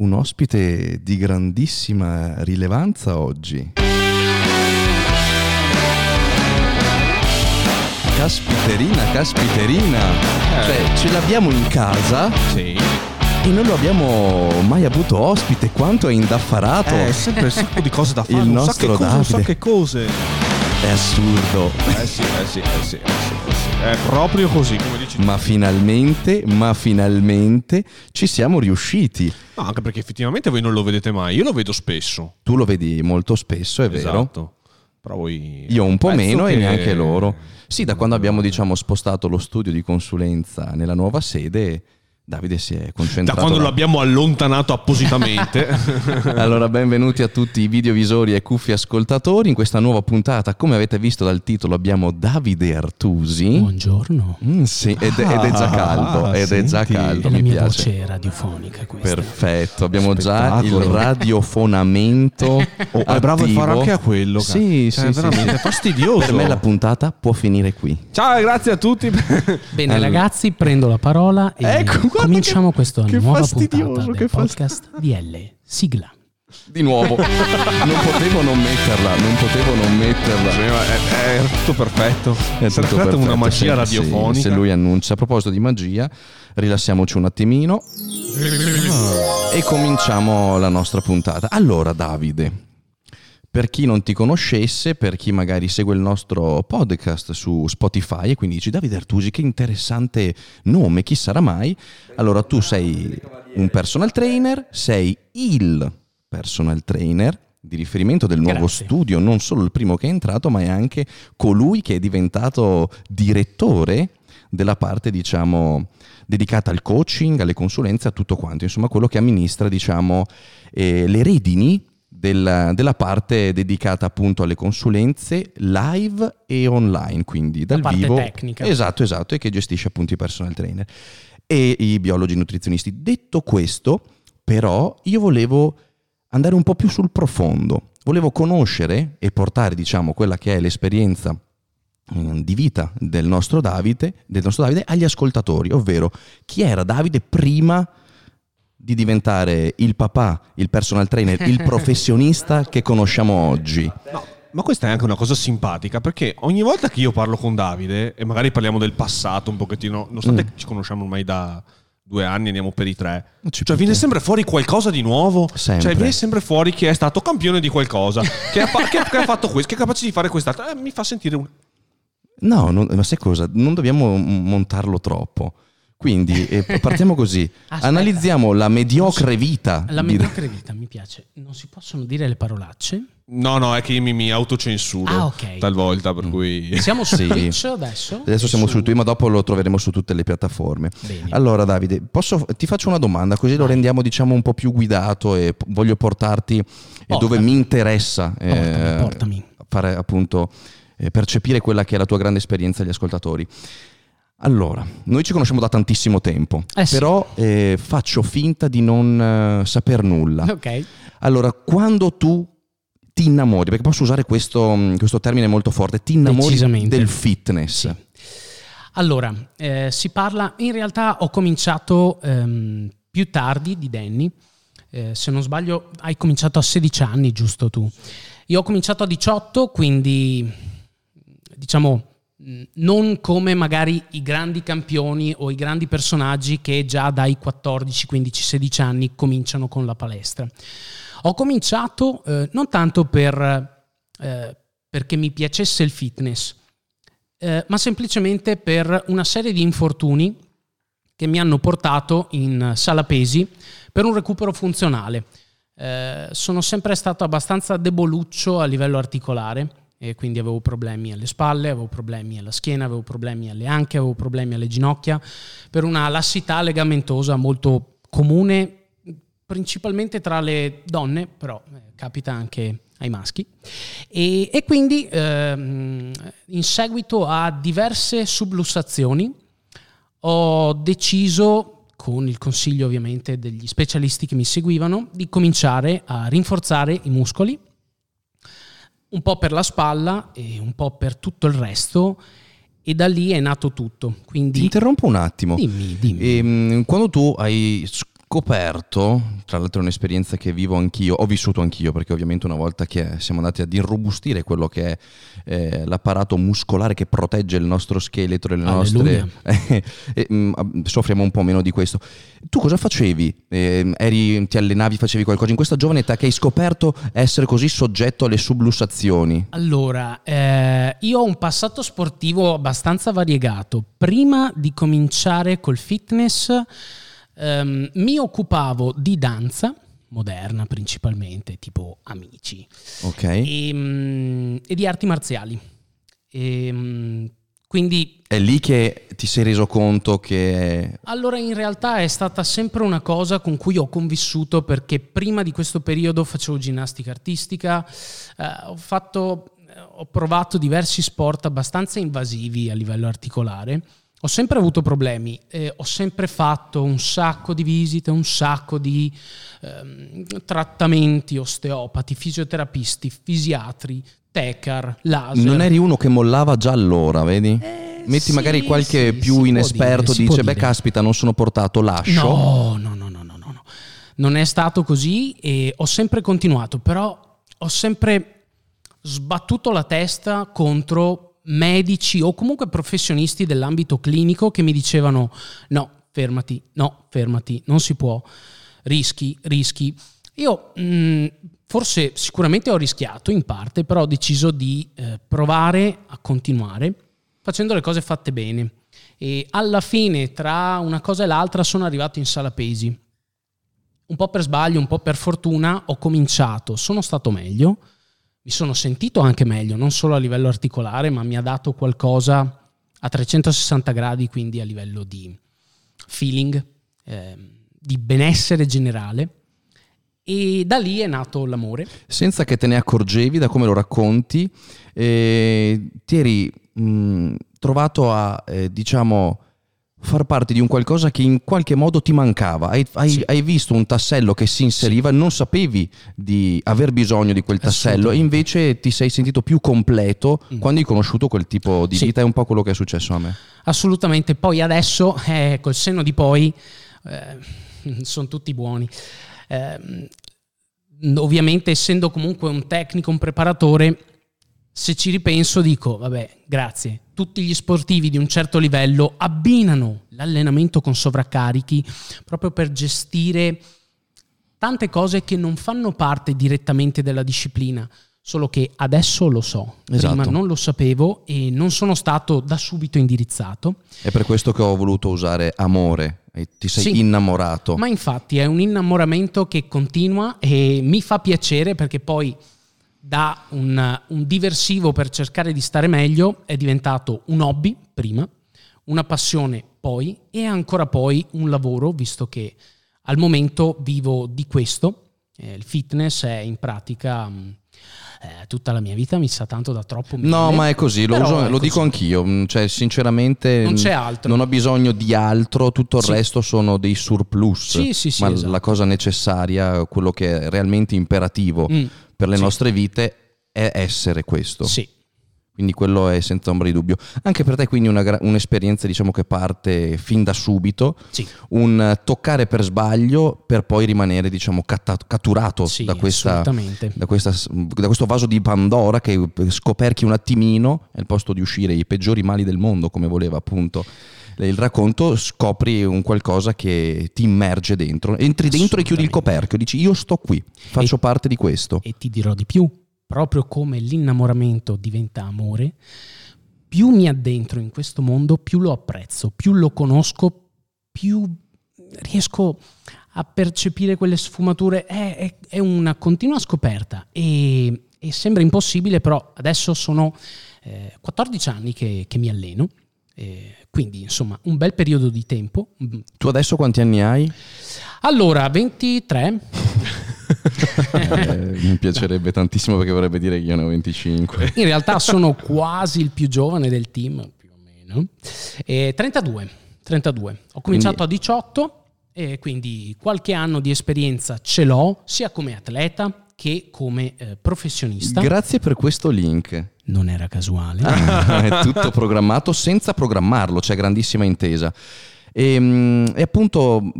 un ospite di grandissima rilevanza oggi. Caspiterina, caspiterina. Cioè, ce l'abbiamo in casa Sì. e non lo abbiamo mai avuto ospite. Quanto è indaffarato. Eh, sempre un sacco di cose da fare, Il un nostro sacco, cose, un Davide. sacco di cose. È assurdo. Eh eh sì, eh sì, eh sì, eh sì. È proprio così, come dici. Ma finalmente, ma finalmente ci siamo riusciti. No, anche perché effettivamente voi non lo vedete mai, io lo vedo spesso. Tu lo vedi molto spesso, è vero? Esatto. Però voi... Io un po' meno e che- neanche loro. Sì, da quando abbiamo diciamo spostato lo studio di consulenza nella nuova sede, Davide si è Da concentrato. quando là. l'abbiamo allontanato appositamente. Allora, benvenuti a tutti i videovisori e cuffi ascoltatori. In questa nuova puntata, come avete visto dal titolo, abbiamo Davide Artusi. Buongiorno. Mm, sì, ed, ed è già caldo, ed è già senti. caldo, È la mi mia piace. voce radiofonica questa. Perfetto, abbiamo già il Spettacolo. radiofonamento. Oh, è bravo a fare anche a quello. cara. Sì, Cioè, sì, è sì, veramente sì. fastidioso. Per me la puntata può finire qui. Ciao grazie a tutti. Bene Allora. ragazzi, prendo la parola e Ecco, cominciamo che- questa che nuova puntata che del fast- podcast DL. Sigla. Di nuovo, non potevo non metterla, non potevo non metterla. È, è tutto perfetto. È stata creata una perfetto, magia sì, radiofonica. se lui annuncia. A proposito di magia, rilassiamoci un attimino e cominciamo la nostra puntata. Allora, Davide, per chi non ti conoscesse, per chi magari segue il nostro podcast su Spotify e quindi dici Davide Artusi, che interessante nome, chi sarà mai? Allora, tu sei un personal trainer, sei il personal trainer di riferimento del nuovo Grazie. studio, non solo il primo che è entrato, ma è anche colui che è diventato direttore della parte, diciamo, dedicata al coaching, alle consulenze, a tutto quanto, insomma, quello che amministra, diciamo, eh, le redini della, della parte dedicata appunto alle consulenze live e online, quindi dal parte vivo. tecnica. Esatto, esatto, e che gestisce appunto i personal trainer e i biologi nutrizionisti. Detto questo, però, io volevo andare un po' più sul profondo. Volevo conoscere e portare, diciamo, quella che è l'esperienza mm, di vita del nostro Davide, del nostro Davide agli ascoltatori, ovvero chi era Davide prima di diventare il papà, il personal trainer, il professionista che conosciamo oggi. No, ma questa è anche una cosa simpatica perché ogni volta che io parlo con Davide e magari parliamo del passato un pochettino, nonostante Mm. ci conosciamo ormai da due anni andiamo per i tre. Cioè, viene sempre fuori qualcosa di nuovo. Sempre. Cioè, viene sempre fuori che è stato campione di qualcosa. che, ha, che- che ha fatto questo, che è capace di fare quest'altro. Eh, mi fa sentire un. No, non- ma sai cosa? Non dobbiamo montarlo troppo. Quindi eh, partiamo così. Aspetta. Analizziamo la mediocre vita. La di- mediocre vita mi piace. Non si possono dire le parolacce. No, no, è che io mi, mi autocensuro Ah, ok. talvolta, per cui. Siamo su Sì. Twitch adesso. Adesso siamo su YouTube, ma dopo lo troveremo su tutte le piattaforme. Bene. Allora, Davide, posso- ti faccio una domanda, così lo rendiamo diciamo un po' più guidato e p- voglio portarti eh, Portami. dove mi interessa eh, Portami, portami. fare appunto eh, percepire quella che è la tua grande esperienza agli ascoltatori. Allora, noi ci conosciamo da tantissimo tempo, Eh sì. però eh, faccio finta di non eh, saper nulla. Ok. Allora, quando tu ti innamori, perché posso usare questo, mh, questo termine molto forte, ti innamori del fitness. Sì. Allora, eh, si parla, in realtà ho cominciato ehm, più tardi di Danny, Eh, se non sbaglio hai cominciato a 16 anni, giusto tu? Io ho cominciato a 18, quindi diciamo non come magari i grandi campioni o i grandi personaggi che già dai 14, 15, 16 anni cominciano con la palestra. Ho cominciato eh, non tanto per, eh, perché mi piacesse il fitness, eh, ma semplicemente per una serie di infortuni che mi hanno portato in sala pesi per un recupero funzionale. Eh, sono sempre stato abbastanza deboluccio a livello articolare e quindi avevo problemi alle spalle, avevo problemi alla schiena, avevo problemi alle anche, avevo problemi alle ginocchia per una lassità legamentosa molto comune principalmente tra le donne, però eh, capita anche ai maschi. E, e quindi ehm, in seguito a diverse sublussazioni ho deciso, con il consiglio ovviamente degli specialisti che mi seguivano, di cominciare a rinforzare i muscoli, un po' per la spalla e un po' per tutto il resto, e da lì è nato tutto. Quindi Ti interrompo un attimo. dimmi, dimmi. Ehm, quando tu hai scoperto tra l'altro è un'esperienza che vivo anch'io, ho vissuto anch'io perché ovviamente una volta che siamo andati ad irrobustire quello che è eh, l'apparato muscolare che protegge il nostro scheletro e le nostre... eh, mm, soffriamo un po' meno di questo. Tu cosa facevi? Eh, eri, ti allenavi, facevi qualcosa in questa giovane età che hai scoperto essere così soggetto alle sublussazioni? Allora, eh, io ho un passato sportivo abbastanza variegato. Prima di cominciare col fitness ehm, mi occupavo di danza moderna principalmente, tipo amici, Ok. e, mm, e di arti marziali. E, mm, quindi È lì che ti sei reso conto che... allora in realtà è stata sempre una cosa con cui ho convissuto perché prima di questo periodo facevo ginnastica artistica, eh, ho, fatto, eh, ho provato diversi sport abbastanza invasivi a livello articolare. Ho sempre avuto problemi, eh, ho sempre fatto un sacco di visite, un sacco di ehm, trattamenti osteopati, fisioterapisti, fisiatri, tecar, laser. Non eri uno che mollava già allora, vedi? Eh, Metti sì, magari qualche sì, più inesperto, dire, dice, beh dire." caspita, non sono portato, lascio. No, no, no, no, no, no, no. Non è stato così e ho sempre continuato, però ho sempre sbattuto la testa contro medici o comunque professionisti dell'ambito clinico che mi dicevano no, fermati, no, fermati, non si può, rischi, rischi. Io mh, forse sicuramente ho rischiato in parte, però ho deciso di eh, provare a continuare facendo le cose fatte bene. E alla fine, tra una cosa e l'altra, sono arrivato in sala pesi. Un po' per sbaglio, un po' per fortuna, ho cominciato, sono stato meglio, mi sono sentito anche meglio, non solo a livello articolare, ma mi ha dato qualcosa a 360 gradi, quindi a livello di feeling, ehm, di benessere generale. E da lì è nato l'amore. Senza che te ne accorgevi da come lo racconti, eh, ti eri mh, trovato a, eh, diciamo, far parte di un qualcosa che in qualche modo ti mancava. Hai, hai- Sì. hai visto un tassello che si inseriva, non sapevi di aver bisogno di quel tassello e invece ti sei sentito più completo Mm. quando hai conosciuto quel tipo di Sì. vita. È un po' quello che è successo a me. Assolutamente, poi adesso, eh, col senno di poi, eh, sono tutti buoni. Eh, ovviamente, essendo comunque un tecnico, un preparatore, se ci ripenso dico, vabbè, grazie. Tutti gli sportivi di un certo livello abbinano l'allenamento con sovraccarichi proprio per gestire tante cose che non fanno parte direttamente della disciplina, solo che adesso lo so. Prima Esatto. non lo sapevo e non sono stato da subito indirizzato. È per questo che ho voluto usare amore e ti sei Sì. innamorato. Ma infatti è un innamoramento che continua e mi fa piacere perché poi da un, un diversivo per cercare di stare meglio è diventato un hobby prima, una passione poi e ancora poi un lavoro visto che al momento vivo di questo. Eh, il fitness è in pratica mh, eh, tutta la mia vita, mi sa tanto da troppo. No, mille, ma è così, lo, uso- è lo dico così. anch'io. mm, Cioè, sinceramente, Non mm, c'è altro. non ho bisogno di altro, tutto il Sì. resto sono dei surplus. Sì, sì, sì, ma esatto. la cosa necessaria, quello che è realmente imperativo Mm, per le sì. nostre vite è essere questo. Sì, Quindi quello è senza ombra di dubbio. Anche per te, quindi, una un'esperienza diciamo che parte fin da subito, sì. un toccare per sbaglio per poi rimanere, diciamo, catta- catturato Sì, da questa da, questa- da questo vaso di Pandora che scoperchi un attimino e al posto di uscire i peggiori mali del mondo come voleva appunto il racconto scopri un qualcosa che ti immerge dentro entri dentro e chiudi il coperchio dici io sto qui faccio parte di questo E ti dirò di più, proprio come l'innamoramento diventa amore, più mi addentro in questo mondo, più lo apprezzo, più lo conosco, più riesco a percepire quelle sfumature. È, è- è una continua scoperta e, e sembra impossibile, però adesso sono eh, 14 anni che, che mi alleno. Eh, quindi insomma un bel periodo di tempo. tu adesso quanti anni hai? Allora, 23. Eh, mi piacerebbe tantissimo perché vorrebbe dire che io ne ho 25 In realtà sono quasi il più giovane del team, più o meno. E 32, 32. Ho cominciato a 18 e quindi qualche anno di esperienza ce l'ho, sia come atleta che come eh, professionista. grazie per questo link non era casuale. è tutto programmato senza programmarlo, c'è grandissima intesa. E, mm, e appunto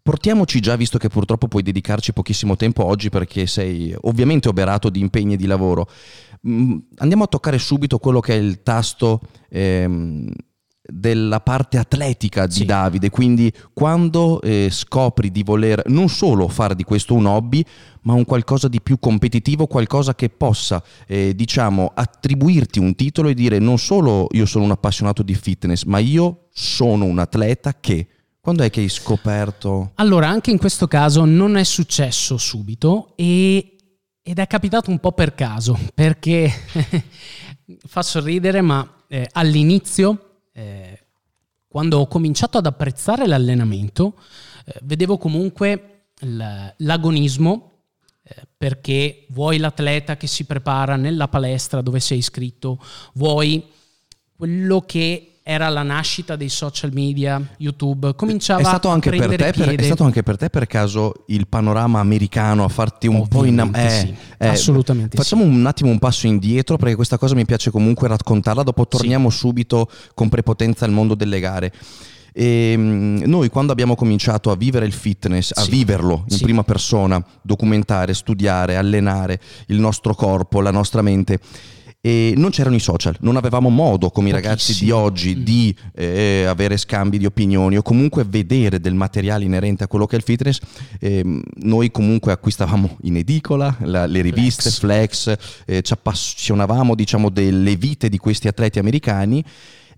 portiamoci già, visto che purtroppo puoi dedicarci pochissimo tempo oggi perché sei ovviamente oberato di impegni e di lavoro, mm, andiamo a toccare subito quello che è il tasto ehm, della parte atletica di Sì. Davide, quindi quando eh, scopri di voler non solo fare di questo un hobby, ma un qualcosa di più competitivo, qualcosa che possa, eh, diciamo, attribuirti un titolo e dire non solo io sono un appassionato di fitness, ma io sono un atleta che... Quando è che hai scoperto? Allora, anche in questo caso non è successo subito e- ed è capitato un po' per caso, perché fa sorridere, ma eh, all'inizio, eh, quando ho cominciato ad apprezzare l'allenamento, eh, vedevo comunque l'agonismo, eh, perché vuoi l'atleta che si prepara nella palestra dove sei iscritto, vuoi quello che era la nascita dei social media, YouTube, cominciava È stato, a anche per prendere te, per, è stato anche per te per caso il panorama americano a farti un po' Ovviamente innamorare? sì, assolutamente Facciamo un attimo un passo indietro perché questa cosa mi piace comunque raccontarla, dopo torniamo subito con prepotenza al mondo delle gare. E, mm, noi quando abbiamo cominciato a vivere il fitness, a Sì. viverlo in Sì. prima persona, documentare, studiare, allenare il nostro corpo, la nostra mente, e non c'erano i social, non avevamo modo come i ragazzi di oggi Mm. di eh, avere scambi di opinioni o comunque vedere del materiale inerente a quello che è il fitness. Ehm, noi comunque acquistavamo in edicola la- le riviste, flex, eh, ci appassionavamo diciamo delle vite di questi atleti americani.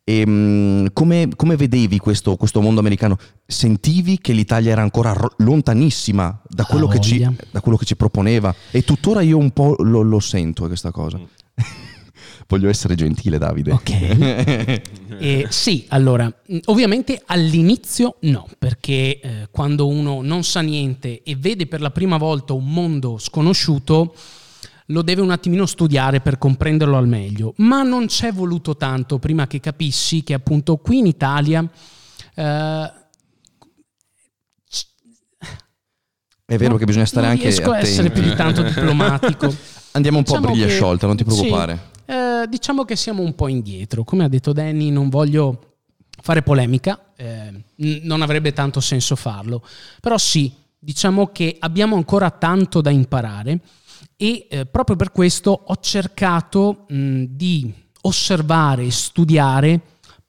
E, mm, come, come vedevi questo, questo mondo americano? Sentivi che l'Italia era ancora ro- lontanissima da Ah, quello, che ci, da quello che ci proponeva e tuttora io un po' lo, lo sento questa cosa. Voglio essere gentile, Davide. Ok. Eh, sì, allora, ovviamente all'inizio no, perché eh, quando uno non sa niente e vede per la prima volta un mondo sconosciuto, lo deve un attimino studiare per comprenderlo al meglio. Ma non c'è voluto tanto prima che capissi che appunto qui in Italia... eh, È vero no, che bisogna stare non anche riesco a attenti. essere più di tanto diplomatico. Andiamo un po' a Diciamo briglia che- sciolta, non ti sì, preoccupare. Eh, diciamo che siamo un po' indietro. Come ha detto Danny, non voglio fare polemica, eh, n- non avrebbe tanto senso farlo. Però sì, diciamo che abbiamo ancora tanto da imparare e eh, proprio per questo ho cercato mh, di osservare e studiare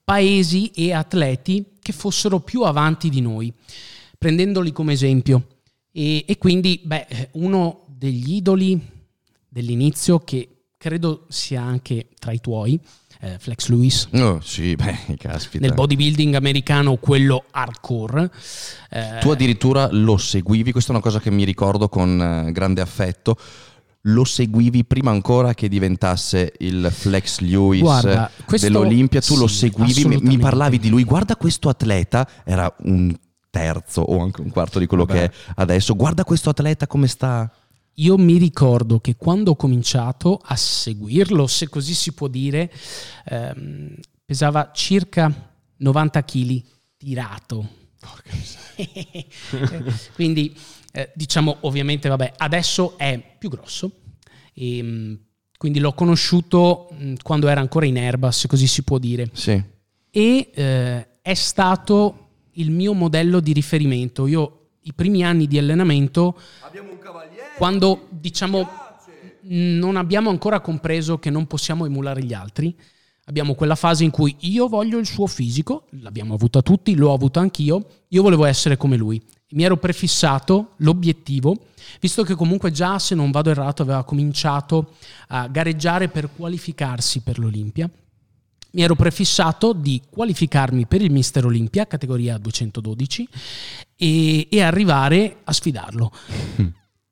paesi e atleti che fossero più avanti di noi, prendendoli come esempio. E, e quindi, beh, eh, uno degli idoli dell'inizio, che credo sia anche tra i tuoi, eh, Flex Lewis, Oh, sì, beh, caspita. nel bodybuilding americano, quello hardcore. eh, Tu addirittura lo seguivi, questa è una cosa che mi ricordo con eh, grande affetto. Lo seguivi prima ancora che diventasse il Flex Lewis Guarda, questo- dell'Olimpia, tu lo sì, seguivi, mi, parlavi di lui, guarda questo atleta, era un terzo o anche un quarto di quello Vabbè. che è adesso, guarda questo atleta come sta. Io mi ricordo che quando ho cominciato a seguirlo, se così si può dire, ehm, pesava circa 90 kg tirato. Quindi eh, diciamo ovviamente vabbè, adesso è più grosso. E, mh, quindi l'ho conosciuto mh, quando era ancora in erba, se così si può dire. Sì. E eh, è stato il mio modello di riferimento. Io i primi anni di allenamento, quando diciamo non abbiamo ancora compreso che non possiamo emulare gli altri, abbiamo quella fase in cui io voglio il suo fisico, l'abbiamo avuta tutti, l'ho avuto anch'io, io volevo essere come lui. Mi ero prefissato l'obiettivo, visto che comunque già, se non vado errato, aveva cominciato a gareggiare per qualificarsi per l'Olimpia. Mi ero prefissato di qualificarmi per il Mister Olimpia, categoria 212, e, e arrivare a sfidarlo.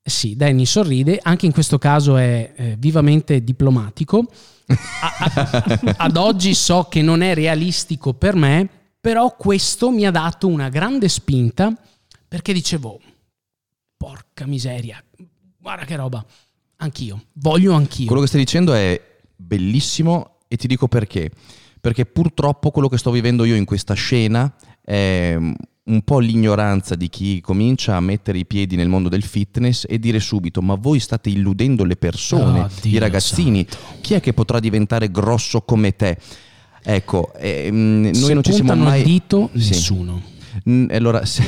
Sì, Danny sorride, anche in questo caso è eh, vivamente diplomatico. A- a- ad oggi so che non è realistico per me, però questo mi ha dato una grande spinta perché dicevo, porca miseria, guarda che roba, anch'io, voglio anch'io. Quello che stai dicendo è bellissimo e ti dico perché. Perché purtroppo quello che sto vivendo io in questa scena è mm, un po' l'ignoranza di chi comincia a mettere i piedi nel mondo del fitness e dire subito ma voi state illudendo le persone, Oh, i ragazzini, chi è che potrà diventare grosso come te? Ecco, eh, mm, noi Se non ci siamo mai... dito, Sì. nessuno. Allora, se,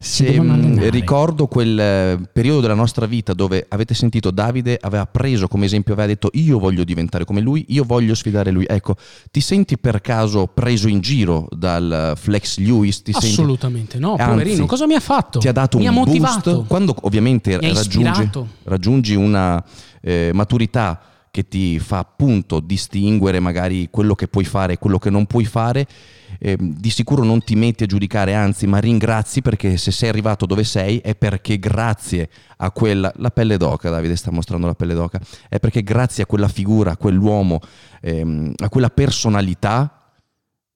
Se mh, allenare. ricordo quel eh, periodo della nostra vita dove avete sentito Davide aveva preso come esempio, aveva detto io voglio diventare come lui, io voglio sfidare lui. Ecco, ti senti per caso preso in giro dal Flex Lewis? Ti senti- Assolutamente no, Anzi, poverino. Cosa mi ha fatto? ti ha dato mi un ha boost motivato. quando ovviamente raggiungi, raggiungi una eh, maturità che ti fa appunto distinguere magari quello che puoi fare e quello che non puoi fare eh, di sicuro non ti metti a giudicare anzi ma ringrazi perché se sei arrivato dove sei è perché grazie a quella la pelle d'oca Davide sta mostrando la pelle d'oca è perché grazie a quella figura a quell'uomo ehm, a quella personalità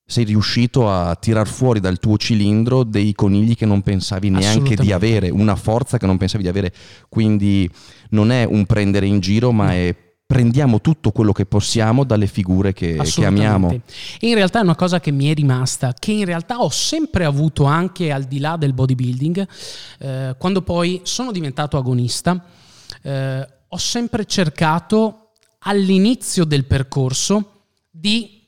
sei riuscito a tirar fuori dal tuo cilindro dei conigli che non pensavi neanche di avere, una forza che non pensavi di avere. Quindi non è un prendere in giro, ma è prendiamo tutto quello che possiamo dalle figure che, che amiamo. E in realtà è una cosa che mi è rimasta, che in realtà ho sempre avuto anche al di là del bodybuilding, eh, quando poi sono diventato agonista, eh, ho sempre cercato all'inizio del percorso di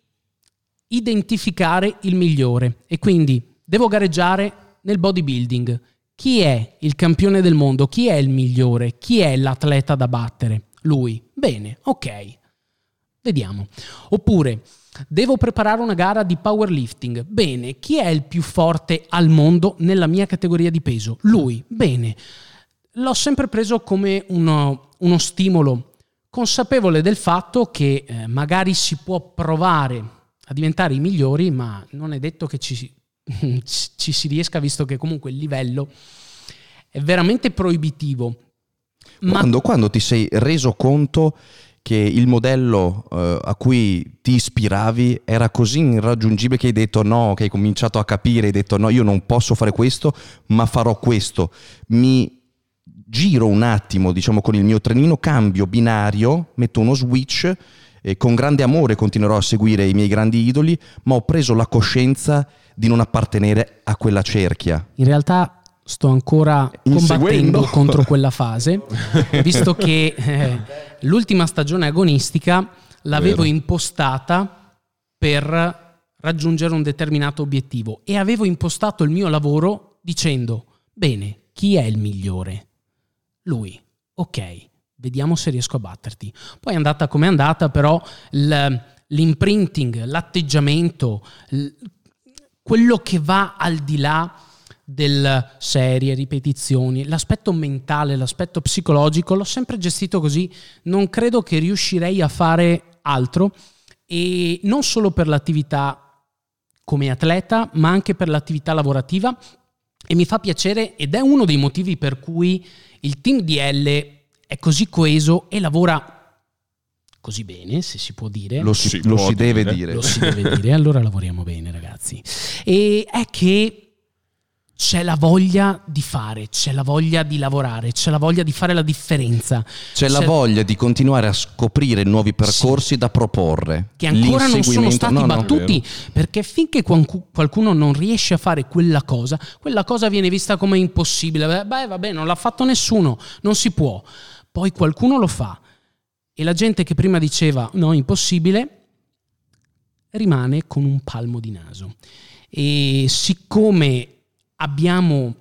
identificare il migliore e quindi devo gareggiare nel bodybuilding. Chi è il campione del mondo? Chi è il migliore? Chi è l'atleta da battere? Lui. Bene, ok. Vediamo. Oppure devo preparare una gara di powerlifting. Bene, chi è il più forte al mondo nella mia categoria di peso? Lui. Bene. L'ho sempre preso come uno, uno stimolo, consapevole del fatto che eh, magari si può provare a diventare i migliori, ma non è detto che ci, ci si riesca, visto che comunque il livello è veramente proibitivo. Ma Quando, quando ti sei reso conto che il modello eh, a cui ti ispiravi era così irraggiungibile che hai detto no, che hai cominciato a capire, hai detto no, io non posso fare questo, ma farò questo. Mi giro un attimo, diciamo, con il mio trenino, cambio binario, metto uno switch e con grande amore continuerò a seguire i miei grandi idoli, ma ho preso la coscienza di non appartenere a quella cerchia. in realtà sto ancora combattendo contro quella fase, visto che eh, l'ultima stagione agonistica l'avevo Vero. impostata per raggiungere un determinato obiettivo e avevo impostato il mio lavoro dicendo, bene, chi è il migliore? Lui. Ok, vediamo se riesco a batterti. Poi è andata come è andata, però l'imprinting, l'atteggiamento, quello che va al di là del serie, ripetizioni, l'aspetto mentale, l'aspetto psicologico, l'ho sempre gestito così, non credo che riuscirei a fare altro e non solo per l'attività come atleta, ma anche per l'attività lavorativa e mi fa piacere ed è uno dei motivi per cui il team DL è così coeso e lavora così bene, se si può dire. Lo si, Si lo può si deve dire. dire. Lo si deve dire, allora lavoriamo bene ragazzi. E è che c'è la voglia di fare, c'è la voglia di lavorare, c'è la voglia di fare la differenza. C'è la voglia di continuare a scoprire nuovi percorsi da proporre. che ancora non sono stati no, no, battuti perché finché qualcu- qualcuno non riesce a fare quella cosa, quella cosa viene vista come impossibile. Beh, vabbè, non l'ha fatto nessuno, non si può. Poi qualcuno lo fa e la gente che prima diceva no, impossibile, rimane con un palmo di naso. E siccome abbiamo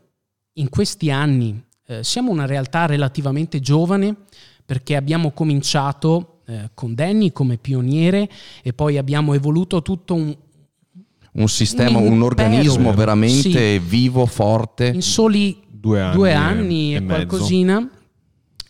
in questi anni, eh, siamo una realtà relativamente giovane perché abbiamo cominciato eh, con Danny come pioniere e poi abbiamo evoluto tutto un, Un sistema, Un un, organismo veramente vivo, forte. in soli Due anni, due e- anni e, e qualcosina.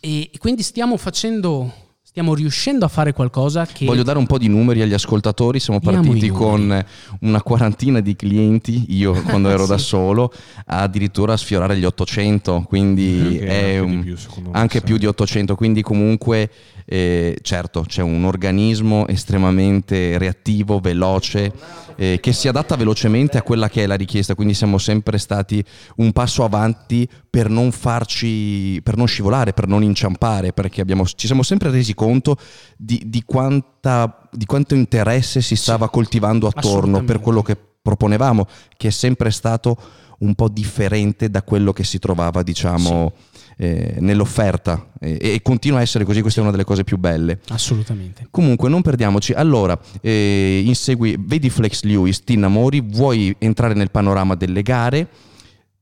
E e quindi stiamo facendo, stiamo riuscendo a fare qualcosa che... Voglio dare un po' di numeri agli ascoltatori. Siamo partiti con una quarantina di clienti, io quando ero da Sì. solo, addirittura a sfiorare gli 800, quindi Anche- è anche un- più, anche più di 800, quindi comunque eh, certo c'è un organismo estremamente reattivo, veloce, eh, che si adatta velocemente a quella che è la richiesta, quindi siamo sempre stati un passo avanti per non farci, per non scivolare, per non inciampare, perché abbiamo- ci siamo sempre resi conto di, di quanta, di quanto interesse si stava coltivando attorno per quello che proponevamo, che è sempre stato un po' differente da quello che si trovava, diciamo, eh, nell'offerta e, e continua a essere così, questa è una delle cose più belle. Assolutamente. Comunque non perdiamoci, allora eh, insegui, vedi Flex Lewis, ti innamori, vuoi entrare nel panorama delle gare,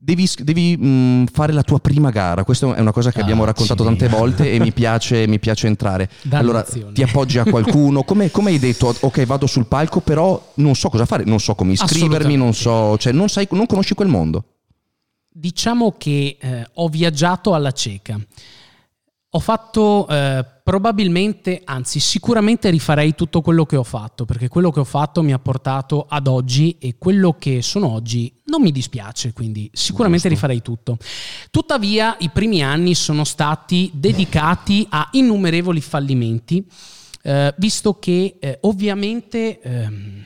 Devi, devi, mh, fare la tua prima gara, questa è una cosa che Ah, abbiamo raccontato tante volte e mi piace, mi piace entrare. Allora Dannazione. ti appoggi a qualcuno, come, come hai detto, ok vado sul palco però non so cosa fare, non so come iscrivermi, non so, cioè non, sai, non conosci quel mondo. Diciamo che eh, ho viaggiato alla cieca. Ho fatto eh, probabilmente, anzi sicuramente rifarei tutto quello che ho fatto, perché quello che ho fatto mi ha portato ad oggi e quello che sono oggi non mi dispiace, quindi sicuramente Giusto. rifarei tutto. Tuttavia i primi anni sono stati dedicati a innumerevoli fallimenti, eh, visto che eh, ovviamente... ehm,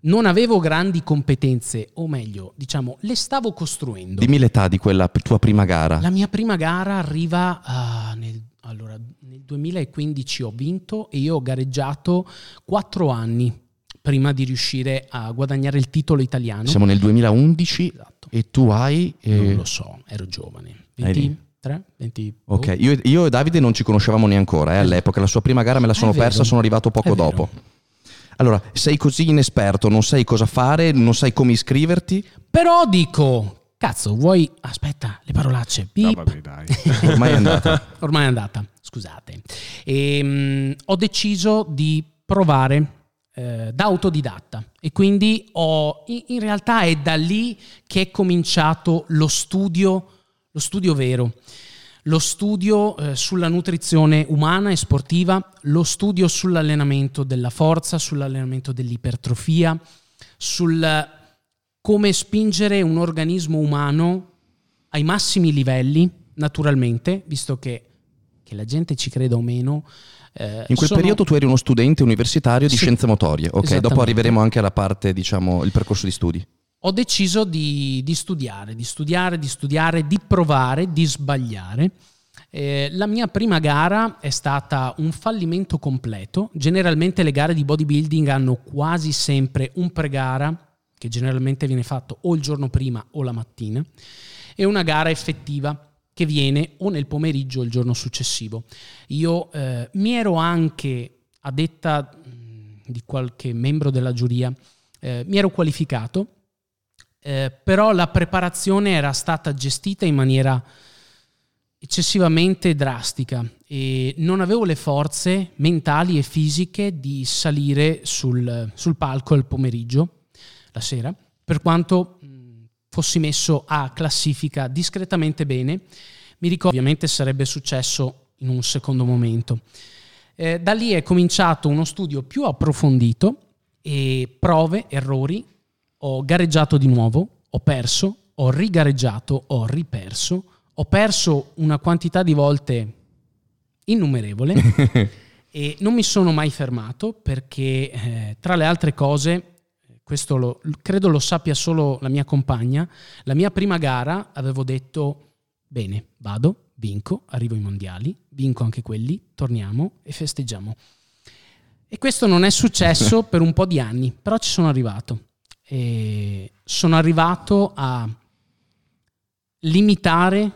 non avevo grandi competenze, o meglio, diciamo, le stavo costruendo. Dimmi l'età di quella tua prima gara. La mia prima gara arriva ah, nel, allora, nel 2015 ho vinto e io ho gareggiato quattro anni prima di riuscire a guadagnare il titolo italiano. Siamo nel 2011 Esatto. e tu hai... eh, Non lo so, ero giovane. Hai lì. 23? 20? Ok, boh. io, io e Davide non ci conoscevamo neanche ancora eh, all'epoca, la sua prima gara me la sono persa, sono arrivato poco dopo. Allora, sei così inesperto, non sai cosa fare, non sai come iscriverti, Però dico, cazzo, vuoi... Aspetta, le parolacce. No, vabbè, dai. ormai è andata. Ormai è andata, scusate. Ehm, ho deciso di provare eh, da autodidatta e quindi ho, in, in realtà è da lì che è cominciato lo studio, lo studio vero. Lo studio eh, sulla nutrizione umana e sportiva, lo studio sull'allenamento della forza, sull'allenamento dell'ipertrofia, sul come spingere un organismo umano ai massimi livelli, naturalmente, visto che, che la gente ci creda o meno. eh, In quel sono- periodo tu eri uno studente universitario di Sì. scienze motorie, ok? Dopo arriveremo anche alla parte, diciamo, il percorso di studi. Ho deciso di, di studiare, di studiare, di studiare, di provare, di sbagliare. Eh, la mia prima gara è stata un fallimento completo. Generalmente le gare di bodybuilding hanno quasi sempre un pre-gara, che generalmente viene fatto o il giorno prima o la mattina, e una gara effettiva che viene o nel pomeriggio o il giorno successivo. Io eh, mi ero anche, a detta mh, di qualche membro della giuria, eh, mi ero qualificato eh, però la preparazione era stata gestita in maniera eccessivamente drastica e non avevo le forze mentali e fisiche di salire sul, sul palco il pomeriggio, la sera, per quanto fossi messo a classifica discretamente bene. Mi ricordo ovviamente sarebbe successo in un secondo momento. Eh, da lì è cominciato uno studio più approfondito e prove, errori, ho gareggiato di nuovo, ho perso, ho rigareggiato, ho riperso, ho perso una quantità di volte innumerevole e non mi sono mai fermato perché eh, tra le altre cose, questo lo- credo lo sappia solo la mia compagna, la mia prima gara avevo detto bene, vado, vinco, arrivo ai mondiali, vinco anche quelli, torniamo e festeggiamo. E questo non è successo per un po' di anni, però ci sono arrivato. E sono arrivato a limitare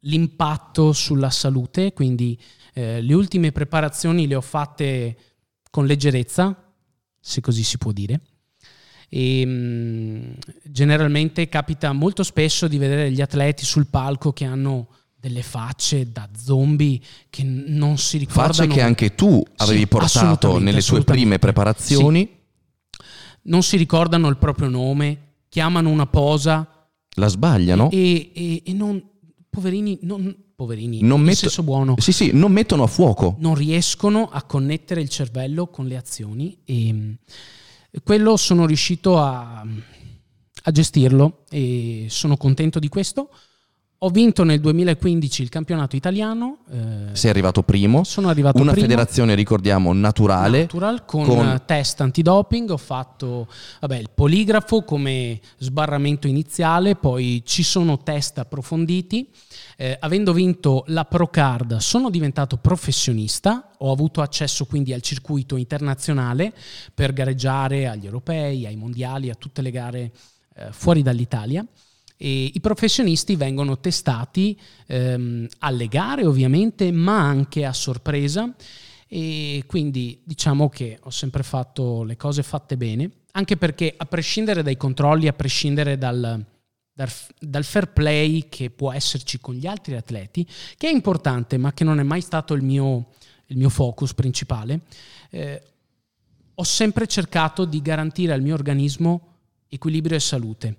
l'impatto sulla salute, quindi eh, le ultime preparazioni le ho fatte con leggerezza, se così si può dire. E, mh, generalmente capita molto spesso di vedere gli atleti sul palco che hanno delle facce da zombie che non si ricordano. Facce che anche tu avevi Sì, portato nelle assolutamente. prime preparazioni, non si ricordano il proprio nome, chiamano una posa la sbagliano. e, e- e non, poverini, non, poverini, Non metto- buono, Sì, sì, non mettono a fuoco. non riescono a connettere il cervello con le azioni e quello sono riuscito a, a gestirlo e sono contento di questo. Ho vinto nel 2015 il campionato italiano, eh, Sei arrivato primo. sono arrivato Una primo. federazione, ricordiamo, naturale. Natural con, con- test antidoping, ho fatto vabbè, il poligrafo come sbarramento iniziale, poi ci sono test approfonditi. Eh, avendo vinto la Procard sono diventato professionista, ho avuto accesso quindi al circuito internazionale per gareggiare agli europei, ai mondiali, a tutte le gare eh, fuori dall'Italia. E I professionisti vengono testati ehm, alle gare ovviamente, ma anche a sorpresa. E quindi diciamo che ho sempre fatto le cose fatte bene, anche perché a prescindere dai controlli, a prescindere dal, dal, dal, fair play che può esserci con gli altri atleti, che è importante ma che non è mai stato il mio, il mio focus principale, eh, ho sempre cercato di garantire al mio organismo equilibrio e salute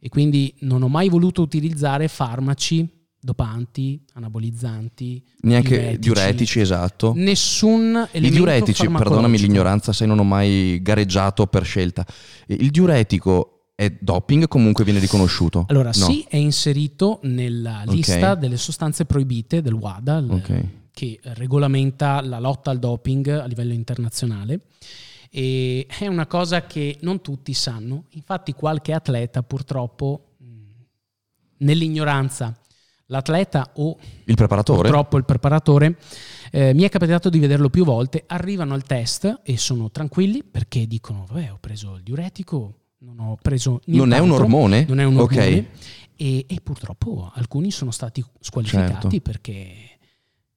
e quindi non ho mai voluto utilizzare farmaci dopanti, anabolizzanti, neanche diuretici, diuretici esatto. Nessun elemento I diuretici, perdonami l'ignoranza, sai non ho mai gareggiato per scelta. Il diuretico è doping comunque viene riconosciuto? Allora, no. sì, è inserito nella lista okay. delle sostanze proibite del WADA, okay. che regolamenta la lotta al doping a livello internazionale. E è una cosa che non tutti sanno. Infatti, qualche atleta purtroppo, nell'ignoranza, l'atleta o il preparatore, purtroppo il preparatore, eh, mi è capitato di vederlo più volte, arrivano al test e sono tranquilli perché dicono, vabbè, ho preso il diuretico non ho preso Non è un ormone? Non è un ormone. Okay. E, e, purtroppo alcuni sono stati squalificati certo. perché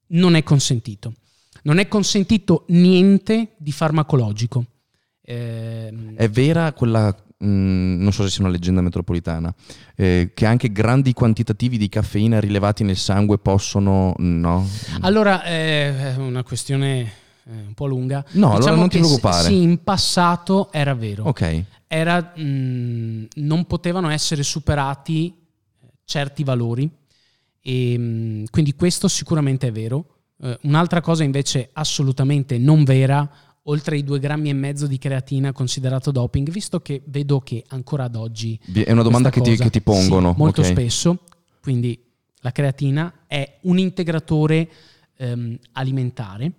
non è consentito. Non è consentito niente di farmacologico. Eh, è vera quella, mh, mm, non so se sia una leggenda metropolitana, eh, che anche grandi quantitativi di caffeina rilevati nel sangue possono... No? Allora, è una questione eh, un po' lunga. No, diciamo allora non ti preoccupare. Sì, in passato era vero. Ok era, mh, mm, non potevano essere superati eh, certi valori e mh, mm, quindi questo sicuramente è vero. Uh, un'altra cosa invece assolutamente non vera, oltre i due grammi e mezzo di creatina considerato doping, visto che vedo che ancora ad oggi... È una domanda che ti, che ti, pongono. Sì, molto okay. spesso, quindi la creatina è un integratore um, alimentare,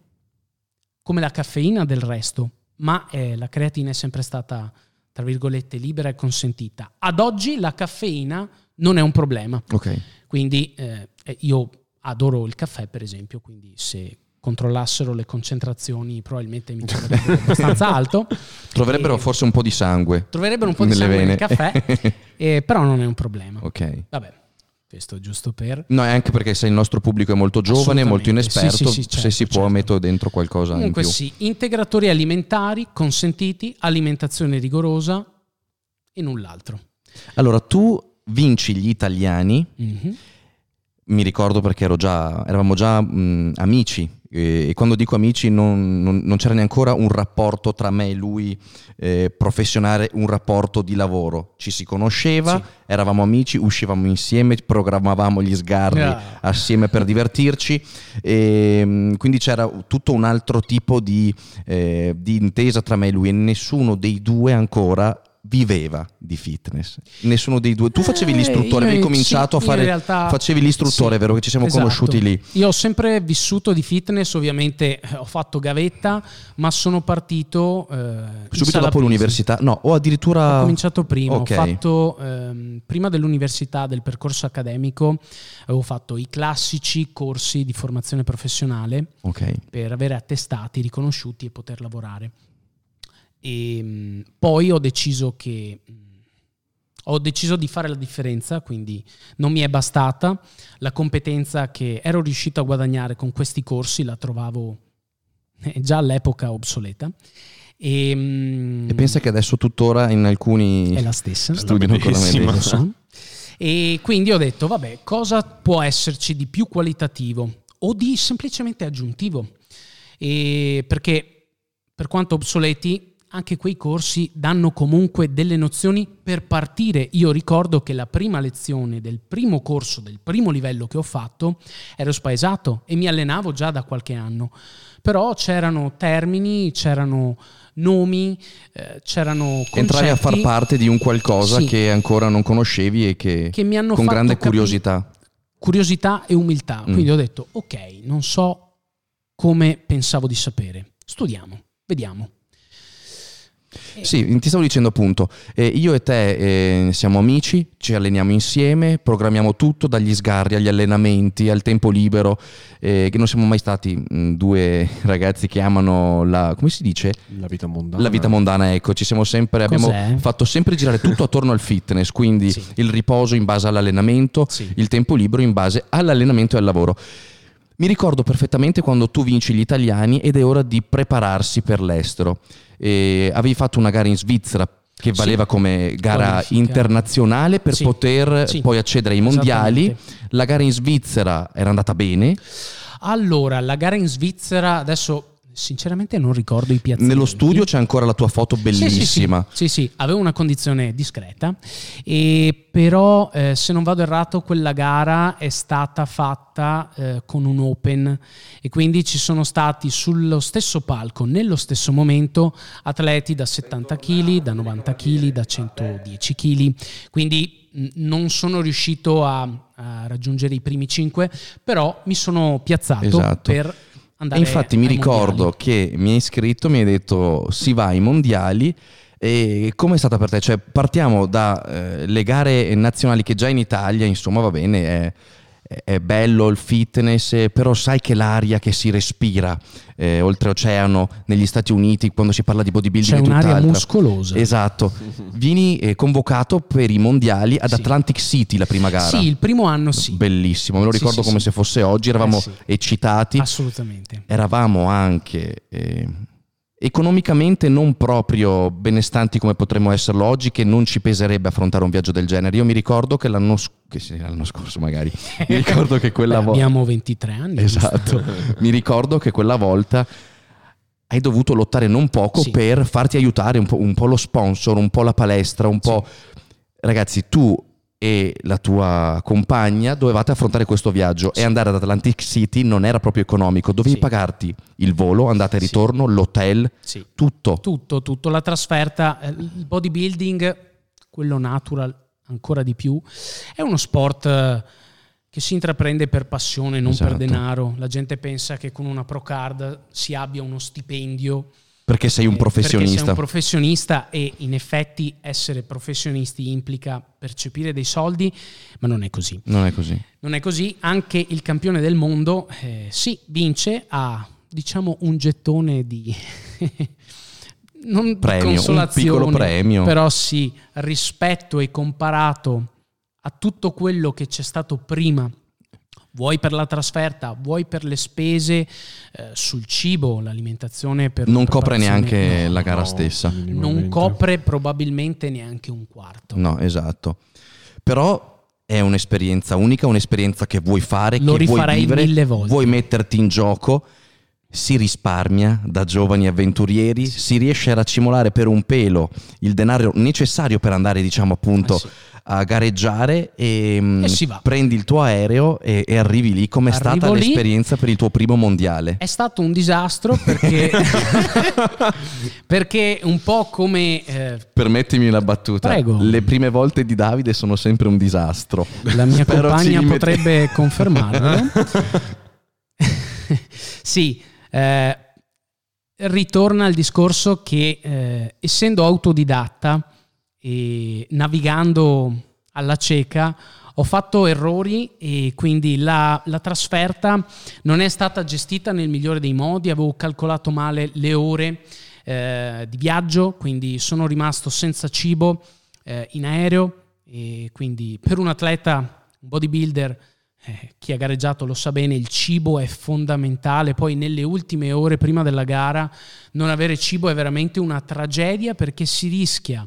come la caffeina del resto, ma eh, la creatina è sempre stata tra virgolette, libera e consentita. Ad oggi la caffeina non è un problema. Okay. Quindi eh, io adoro il caffè, per esempio, quindi se controllassero le concentrazioni probabilmente mi troverebbero abbastanza alto. Troverebbero e forse un po' di sangue. Troverebbero un po' di sangue vene. nel caffè, eh, però non è un problema. Ok. Vabbè. Questo giusto per... No, è anche perché se il nostro pubblico è molto giovane, molto inesperto, sì, sì, sì, certo, se si può certo. metto dentro qualcosa Comunque in più. sì, integratori alimentari consentiti, alimentazione rigorosa e null'altro. Allora, tu vinci gli italiani, mm-hmm. Mi ricordo perché già, eravamo già mh, amici e, quando dico amici non, non, non, c'era neanche un rapporto tra me e lui eh, professionale, un rapporto di lavoro. Ci si conosceva, sì. eravamo amici, uscivamo insieme, programmavamo gli sgarri yeah. assieme per divertirci. E, quindi c'era tutto un altro tipo di, eh, di intesa tra me e lui e nessuno dei due ancora viveva di fitness. Nessuno dei due. Tu facevi eh, l'istruttore, avevi cominciato sì, a fare. Realtà, facevi l'istruttore, sì, vero? Che ci siamo esatto. conosciuti lì. Io ho sempre vissuto di fitness, ovviamente eh, ho fatto gavetta, ma sono partito. Eh, Subito dopo l'università? No, o addirittura. Ho cominciato prima. Okay. Ho fatto ehm, prima dell'università, del percorso accademico, avevo fatto i classici corsi di formazione professionale okay. per avere attestati riconosciuti e poter lavorare. E ehm, poi ho deciso che ho deciso di fare la differenza, quindi non mi è bastata la competenza che ero riuscito a guadagnare con questi corsi, la trovavo eh, già all'epoca obsoleta. E, ehm, e pensa che adesso tuttora in alcuni è la stessa, studiano con la medicina. E quindi ho detto, vabbè, cosa può esserci di più qualitativo o di semplicemente aggiuntivo? E perché per quanto obsoleti anche quei corsi danno comunque delle nozioni per partire. Io ricordo che la prima lezione del primo corso, del primo livello che ho fatto, ero spaesato e mi allenavo già da qualche anno. Però c'erano termini, c'erano nomi, eh, c'erano concetti. Entrai a far parte di un qualcosa sì, che ancora non conoscevi e che, che mi hanno con grande curiosità. Curiosità e umiltà. Mm. Quindi ho detto, ok, non so come pensavo di sapere. Studiamo, vediamo. Sì, ti stavo dicendo appunto, eh, io e te eh, siamo amici, ci alleniamo insieme, programmiamo tutto, dagli sgarri agli allenamenti, al tempo libero, eh, che non siamo mai stati mh, mm, due ragazzi che amano la, come si dice? La vita mondana. La vita mondana, ecco, ci siamo sempre, Cos'è? abbiamo fatto sempre girare tutto attorno al fitness, quindi sì. il riposo in base all'allenamento, sì. il tempo libero in base all'allenamento e al lavoro. Mi ricordo perfettamente quando tu vinci gli italiani ed è ora di prepararsi per l'estero. E avevi fatto una gara in Svizzera che valeva come gara Qualifica. internazionale per Sì. poter Sì. poi accedere ai mondiali. La gara in Svizzera era andata bene. Allora, la gara in Svizzera, adesso sinceramente non ricordo i piazzamenti. Nello studio c'è ancora la tua foto Sì, sì, sì. bellissima. Sì, sì, avevo una condizione discreta, e però eh, se non vado errato quella gara è stata fatta eh, con un open e quindi ci sono stati sullo stesso palco, nello stesso momento, atleti da 70 kg, da 90 kg, da 110 kg, quindi non sono riuscito a, a raggiungere i primi 5, però mi sono piazzato Esatto. per E andare infatti mi ricordo mondiali. che mi hai scritto, mi hai detto si va ai mondiali. E com'è stata per te? Cioè, partiamo dalle gare nazionali che già in Italia, insomma, va bene, è, è bello il fitness, però sai che l'aria che si respira eh, oltreoceano negli Stati Uniti quando si parla di bodybuilding C'è è un'area tutt'altra. muscolosa. Esatto. Vieni eh, convocato per i mondiali ad Sì. Atlantic City la prima gara. Sì, il primo anno sì. Bellissimo, me lo ricordo sì, come sì. se fosse oggi, eravamo Eh, eccitati Assolutamente. eravamo anche eh, economicamente non proprio benestanti come potremmo esserlo oggi, che non ci peserebbe affrontare un viaggio del genere. Io mi ricordo che l'anno, sc- che sì, l'anno scorso magari, mi ricordo che quella volta... abbiamo 23 anni. Esatto, mi ricordo che quella volta hai dovuto lottare non poco Sì. per farti aiutare un po', un po' lo sponsor, un po' la palestra, un po'... Ragazzi, tu e la tua compagna dovevate affrontare questo viaggio e andare ad Atlantic City non era proprio economico, dovevi Sì. pagarti il volo, andata e Sì. ritorno, l'hotel, Sì. tutto. Tutto, tutto. La trasferta, eh, il bodybuilding, quello natural ancora di più, è uno sport eh, che si intraprende per passione, non Esatto. per denaro. La gente pensa che con una pro card si abbia uno stipendio. Perché sei un eh, Perché professionista. sei un professionista e in effetti essere professionisti implica percepire dei soldi, ma non è così. non è così. Non è così, anche il campione del mondo, eh, sì, vince, ha diciamo un gettone di... non Premio, un piccolo premio. Però sì, rispetto e comparato a tutto quello che c'è stato prima, vuoi per la trasferta, vuoi per le spese eh, sul cibo, l'alimentazione per Non la copre neanche no, la gara no. stessa. non copre probabilmente neanche un quarto. No, esatto. Però è un'esperienza unica, un'esperienza che vuoi fare, Lo che vuoi vivere, mille volte. vuoi metterti in gioco. Si risparmia da giovani avventurieri, si riesce a raccimolare per un pelo il denaro necessario per andare, diciamo appunto, Eh sì. a gareggiare e, mm, E prendi il tuo aereo e, e arrivi lì. Com'è Arrivo stata lì. l'esperienza per il tuo primo mondiale? È stato un disastro perché, perché un po' come eh, Permettimi una battuta. Prego. Le prime volte di Davide sono sempre un disastro. la mia Spero compagna potrebbe confermarlo. sì, eh, ritorna al discorso che eh, essendo autodidatta e navigando alla cieca ho fatto errori e quindi la, la trasferta non è stata gestita nel migliore dei modi, avevo calcolato male le ore eh, di viaggio, quindi sono rimasto senza cibo eh, in aereo e quindi per un atleta, un bodybuilder, eh, chi ha gareggiato lo sa bene, il cibo è fondamentale, poi nelle ultime ore prima della gara non avere cibo è veramente una tragedia perché si rischia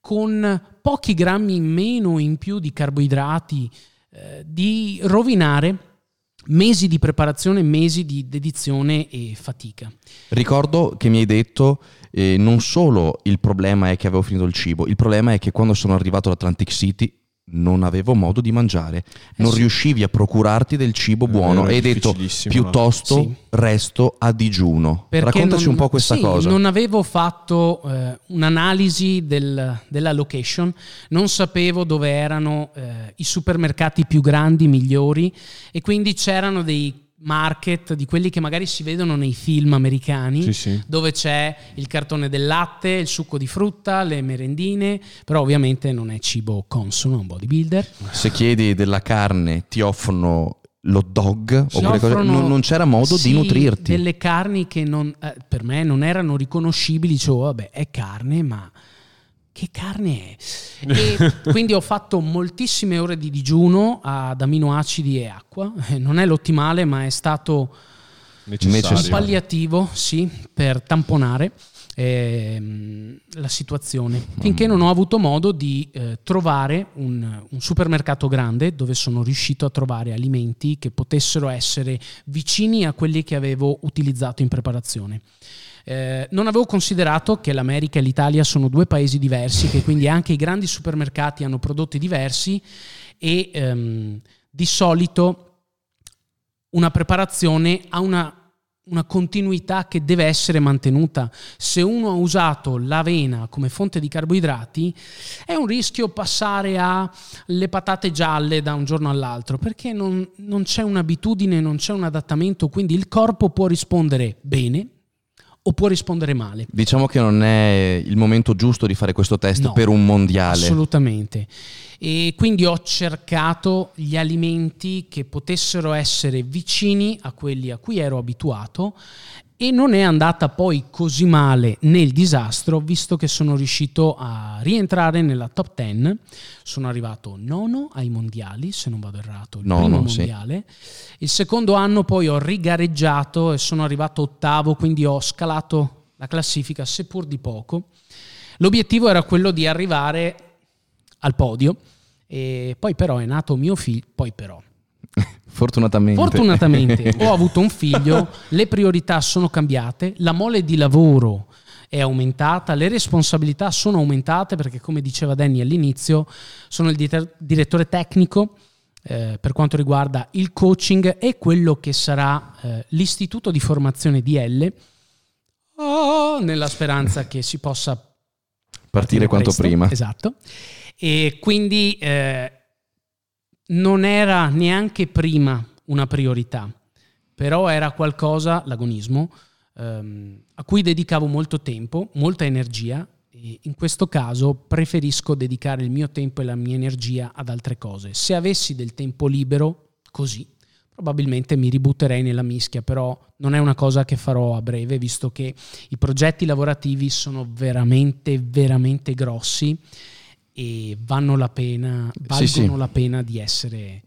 con pochi grammi in meno o in più di carboidrati eh, di rovinare mesi di preparazione, mesi di dedizione e fatica. Ricordo che mi hai detto eh, non solo il problema è che avevo finito il cibo, il problema è che quando sono arrivato ad Atlantic City non avevo modo di mangiare, non Eh sì. riuscivi a procurarti del cibo È buono e hai detto piuttosto Sì. resto a digiuno. Perché Raccontaci non- un po' questa sì, cosa. Non avevo fatto eh, un'analisi del- della location, non sapevo dove erano eh, i supermercati più grandi, migliori e quindi c'erano dei market di quelli che magari si vedono nei film americani Sì, sì. dove c'è il cartone del latte, il succo di frutta, le merendine, però ovviamente non è cibo consono a un bodybuilder. Se chiedi della carne ti offrono l'hot dog Ci o quelle cose, offrono, non, non c'era modo sì, di nutrirti. Delle carni che non- eh, per me non erano riconoscibili, dicevo vabbè è carne ma che carne è? Quindi ho fatto moltissime ore di digiuno ad aminoacidi e acqua, Eh, non è l'ottimale ma è stato necessario. Un palliativo, sì, per tamponare ehm, la situazione. Finché non ho avuto modo di eh, trovare un, un supermercato grande dove sono riuscito a trovare alimenti che potessero essere vicini a quelli che avevo utilizzato in preparazione. Eh, non avevo considerato che l'America e l'Italia sono due paesi diversi, che quindi anche i grandi supermercati hanno prodotti diversi e ehm, di solito una preparazione ha una, una, continuità che deve essere mantenuta. Se uno ha usato l'avena come fonte di carboidrati, è un rischio passare alle patate gialle da un giorno all'altro, perché non, non c'è un'abitudine, non c'è un adattamento, quindi il corpo può rispondere bene o può rispondere male. Diciamo che non è il momento giusto di fare questo test no, per un mondiale. Assolutamente. E quindi ho cercato gli alimenti che potessero essere vicini a quelli a cui ero abituato e non è andata poi così male nel disastro, visto che sono riuscito a rientrare nella top 10. Sono arrivato nono ai mondiali, se non vado errato, il nono, primo mondiale. Sì. Il secondo anno poi ho rigareggiato e sono arrivato ottavo, quindi ho scalato la classifica, seppur di poco. L'obiettivo era quello di arrivare al podio e poi però è nato mio figlio, poi però Fortunatamente. Fortunatamente ho avuto un figlio, le priorità sono cambiate, la mole di lavoro è aumentata, le responsabilità sono aumentate perché come diceva Danny all'inizio sono il direttore tecnico eh, per quanto riguarda il coaching e quello che sarà eh, l'istituto di formazione DL oh, nella speranza che si possa partire, partire quanto presto. prima. Esatto. E quindi eh, non era neanche prima una priorità, però era qualcosa, l'agonismo, ehm, a cui dedicavo molto tempo, molta energia e in questo caso preferisco dedicare il mio tempo e la mia energia ad altre cose. Se avessi del tempo libero, così, probabilmente mi ributterei nella mischia, però non è una cosa che farò a breve, visto che i progetti lavorativi sono veramente, veramente grossi e vanno la pena, valgono sì, sì. la pena di essere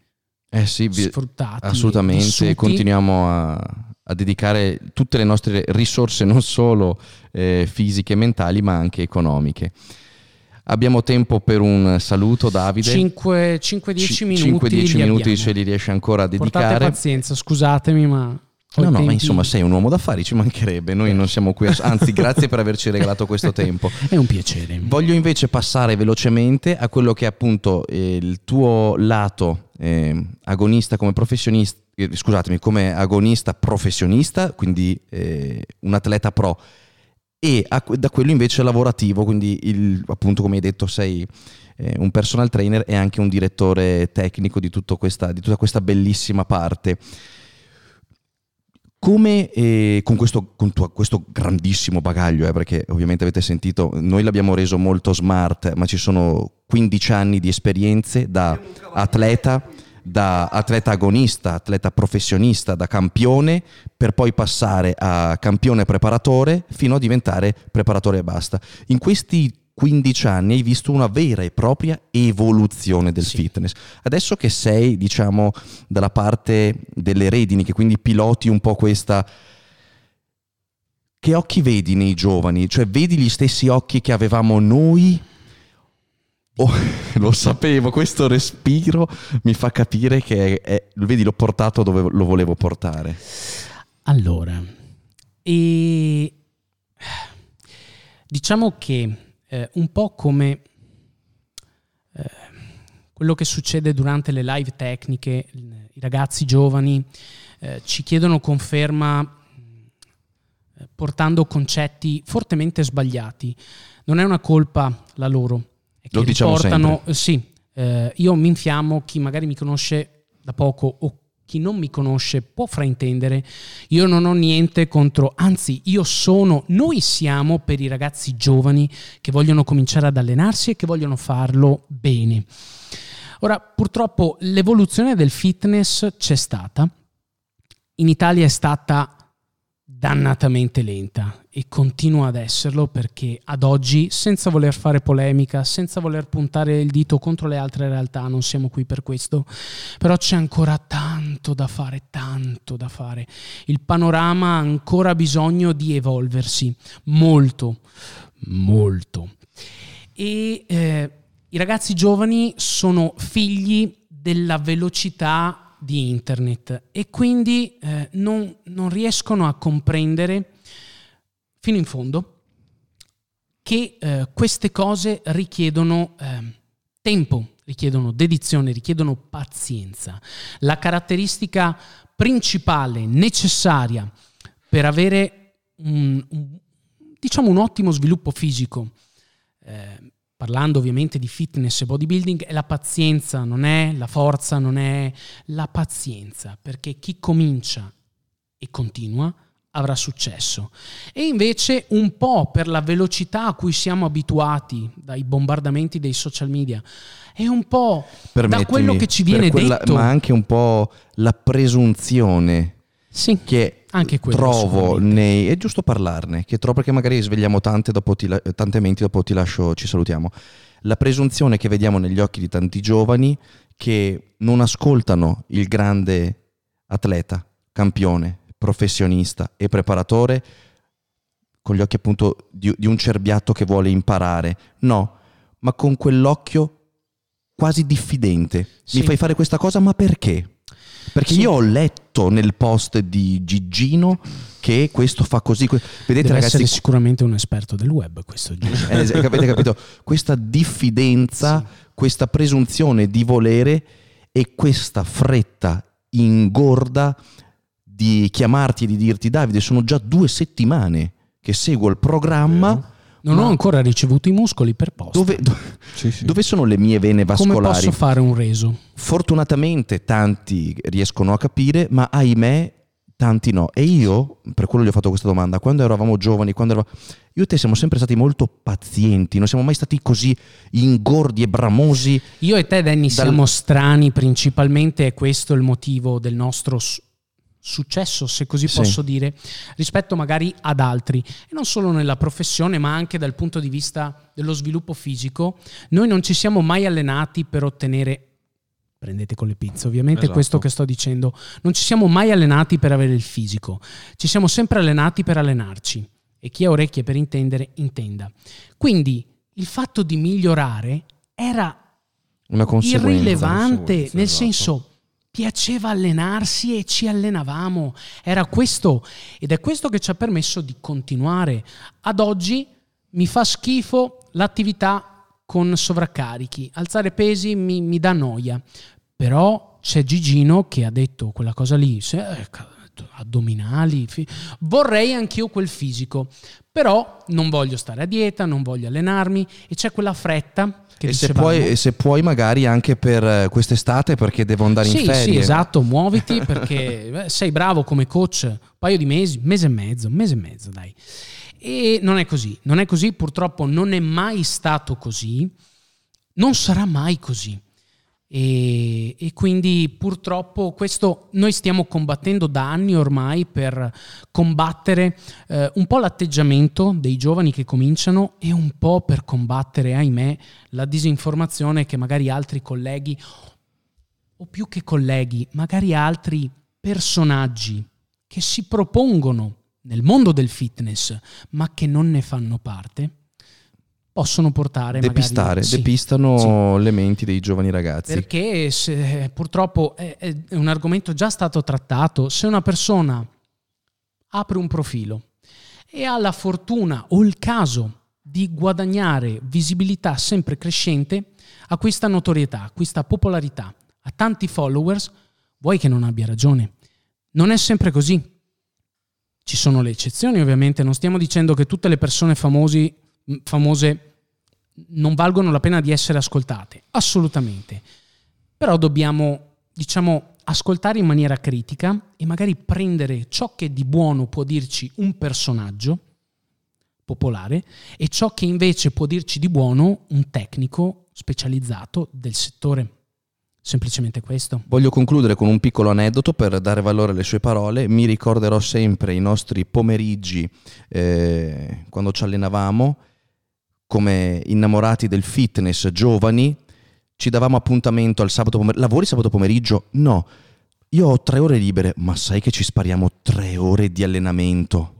eh sì, sfruttati. Assolutamente, continuiamo a, a, dedicare tutte le nostre risorse, non solo eh, fisiche e mentali, ma anche economiche. Abbiamo tempo per un saluto, Davide. 5-10 minuti. 5-10 minuti se li riesci ancora a dedicare. Portate pazienza, scusatemi, ma No, no, ma insomma sei un uomo d'affari, ci mancherebbe, noi non siamo qui, anzi grazie per averci regalato questo tempo. È un piacere. Voglio invece passare velocemente a quello che è appunto eh, il tuo lato eh, agonista come professionista, eh, scusatemi, come agonista professionista, quindi eh, un atleta pro, e a, da quello invece lavorativo, quindi il, appunto come hai detto sei eh, un personal trainer e anche un direttore tecnico di, questa, di tutta questa bellissima parte. Come eh, con, questo, con tuo, questo, grandissimo bagaglio, eh, perché ovviamente avete sentito, noi l'abbiamo reso molto smart, ma ci sono 15 anni di esperienze da atleta, da atleta agonista, atleta professionista, da campione, per poi passare a campione preparatore fino a diventare preparatore e basta. In questi 15 anni hai visto una vera e propria evoluzione del sì. fitness. Adesso che sei, diciamo, dalla parte delle redini, che quindi piloti un po' questa... Che occhi vedi nei giovani? Cioè vedi gli stessi occhi che avevamo noi? Oh, lo sapevo, questo respiro mi fa capire che è, vedi, l'ho portato dove lo volevo portare. Allora, e diciamo che eh, un po' come eh, quello che succede durante le live tecniche, i ragazzi giovani eh, ci chiedono conferma eh, portando concetti fortemente sbagliati. Non è una colpa la loro. È che Lo diciamo riportano, Sì, eh, io mi infiammo, chi magari mi conosce da poco o chi non mi conosce può fraintendere, io non ho niente contro, anzi io sono, noi siamo per i ragazzi giovani che vogliono cominciare ad allenarsi e che vogliono farlo bene. Ora, purtroppo l'evoluzione del fitness c'è stata, in Italia è stata dannatamente lenta e continua ad esserlo perché ad oggi, senza voler fare polemica, senza voler puntare il dito contro le altre realtà, non siamo qui per questo, però c'è ancora tanto tanto da fare, tanto da fare. Il panorama ha ancora bisogno di evolversi, molto, molto. E eh, i ragazzi giovani sono figli della velocità di internet e quindi eh, non, non riescono a comprendere fino in fondo che eh, queste cose richiedono eh, tempo, richiedono dedizione, richiedono pazienza. La caratteristica principale, necessaria per avere un, un, diciamo un ottimo sviluppo fisico, eh, parlando ovviamente di fitness e bodybuilding, è la pazienza, non è la forza, non è la pazienza, perché chi comincia e continua avrà successo. E invece un po' per la velocità a cui siamo abituati dai bombardamenti dei social media è un po' da quello che ci viene quella, detto. Ma anche un po' la presunzione sì, che trovo nei... È giusto parlarne, che trovo perché magari svegliamo tante, dopo ti, tante menti, dopo ti lascio, ci salutiamo. La presunzione che vediamo negli occhi di tanti giovani che non ascoltano il grande atleta, campione, professionista e preparatore con gli occhi appunto di, di un cerbiatto che vuole imparare. No, ma con quell'occhio quasi diffidente. Sì. Mi fai fare questa cosa, ma perché? Perché sì. io ho letto nel post di Gigino che questo fa così. Vedete, Deve ragazzi, essere sicuramente un esperto del web, questo Gigino. Eh, avete capito? Questa diffidenza, sì. questa presunzione di volere e questa fretta ingorda di chiamarti e di dirti Davide, sono già due settimane che seguo il programma. Non ho ancora ricevuto i muscoli per posta. Dove, do, sì, sì. dove, sono le mie vene vascolari? Come posso fare un reso? Fortunatamente tanti riescono a capire, ma ahimè tanti no. E io, per quello gli ho fatto questa domanda, quando eravamo giovani, quando eravamo... io e te siamo sempre stati molto pazienti, non siamo mai stati così ingordi e bramosi. Io e te, Danny, dal... siamo strani, principalmente è questo il motivo del nostro successo, se così sì. posso dire, rispetto magari ad altri. E non solo nella professione, ma anche dal punto di vista dello sviluppo fisico. Noi non ci siamo mai allenati per ottenere prendete con le pizze, ovviamente esatto. questo che sto dicendo, non ci siamo mai allenati per avere il fisico, ci siamo sempre allenati per allenarci e chi ha orecchie per intendere intenda. Quindi il fatto di migliorare era irrilevante, nel esatto. senso piaceva allenarsi e ci allenavamo. Era questo ed è questo che ci ha permesso di continuare. Ad oggi mi fa schifo l'attività con sovraccarichi, alzare pesi mi, mi dà noia, però c'è Gigino che ha detto quella cosa lì, se, eh, addominali, fi- vorrei anch'io quel fisico, però non voglio stare a dieta, non voglio allenarmi e c'è quella fretta e se, puoi, se, puoi, magari anche per eh, quest'estate perché devo andare sì, in ferie. Sì, esatto, muoviti perché sei bravo come coach, un paio di mesi, mese e mezzo, mese e mezzo, dai. E non è così, non è così, purtroppo non è mai stato così, non sarà mai così. E, e, quindi purtroppo questo noi stiamo combattendo da anni ormai per combattere eh, un po' l'atteggiamento dei giovani che cominciano e un po' per combattere, ahimè, la disinformazione che magari altri colleghi, o più che colleghi, magari altri personaggi che si propongono nel mondo del fitness ma che non ne fanno parte, possono portare depistare, magari, depistano sì. le menti dei giovani ragazzi. Perché se, purtroppo è, è, un argomento già stato trattato, se una persona apre un profilo e ha la fortuna o il caso di guadagnare visibilità sempre crescente, acquista notorietà, acquista popolarità, ha tanti followers, vuoi che non abbia ragione. Non è sempre così. Ci sono le eccezioni ovviamente, non stiamo dicendo che tutte le persone famosi, famose non valgono la pena di essere ascoltate, assolutamente. Però dobbiamo, diciamo, ascoltare in maniera critica e magari prendere ciò che di buono può dirci un personaggio popolare e ciò che invece può dirci di buono un tecnico specializzato del settore. Semplicemente questo. Voglio concludere con un piccolo aneddoto per dare valore alle sue parole. Mi ricorderò sempre i nostri pomeriggi eh, quando ci allenavamo come innamorati del fitness giovani, ci davamo appuntamento al sabato pomeriggio. Lavori sabato pomeriggio? No. io ho tre ore libere, ma sai che ci spariamo tre ore di allenamento.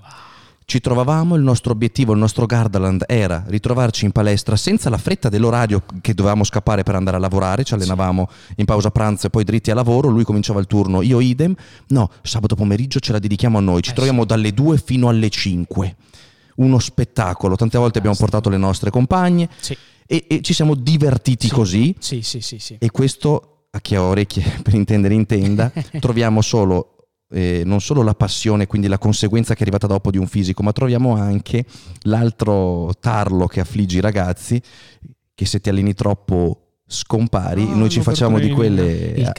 Ci trovavamo, il nostro obiettivo, il nostro Gardaland era ritrovarci in palestra senza la fretta dell'orario che dovevamo scappare per andare a lavorare, ci allenavamo in pausa pranzo e poi dritti a lavoro, lui cominciava il turno, io idem. No, sabato pomeriggio ce la dedichiamo a noi, ci Eh, troviamo dalle 2 fino alle 5. Uno spettacolo, tante volte abbiamo portato le nostre compagne Sì, e, e ci siamo divertiti Sì. così sì, sì, sì. sì. e questo, a chi ha orecchie per intendere intenda, troviamo solo, eh, non solo la passione, quindi la conseguenza che è arrivata dopo di un fisico, ma troviamo anche l'altro tarlo che affligge i ragazzi, che se ti alleni troppo scompari, Ah, noi ci facciamo di quelle a,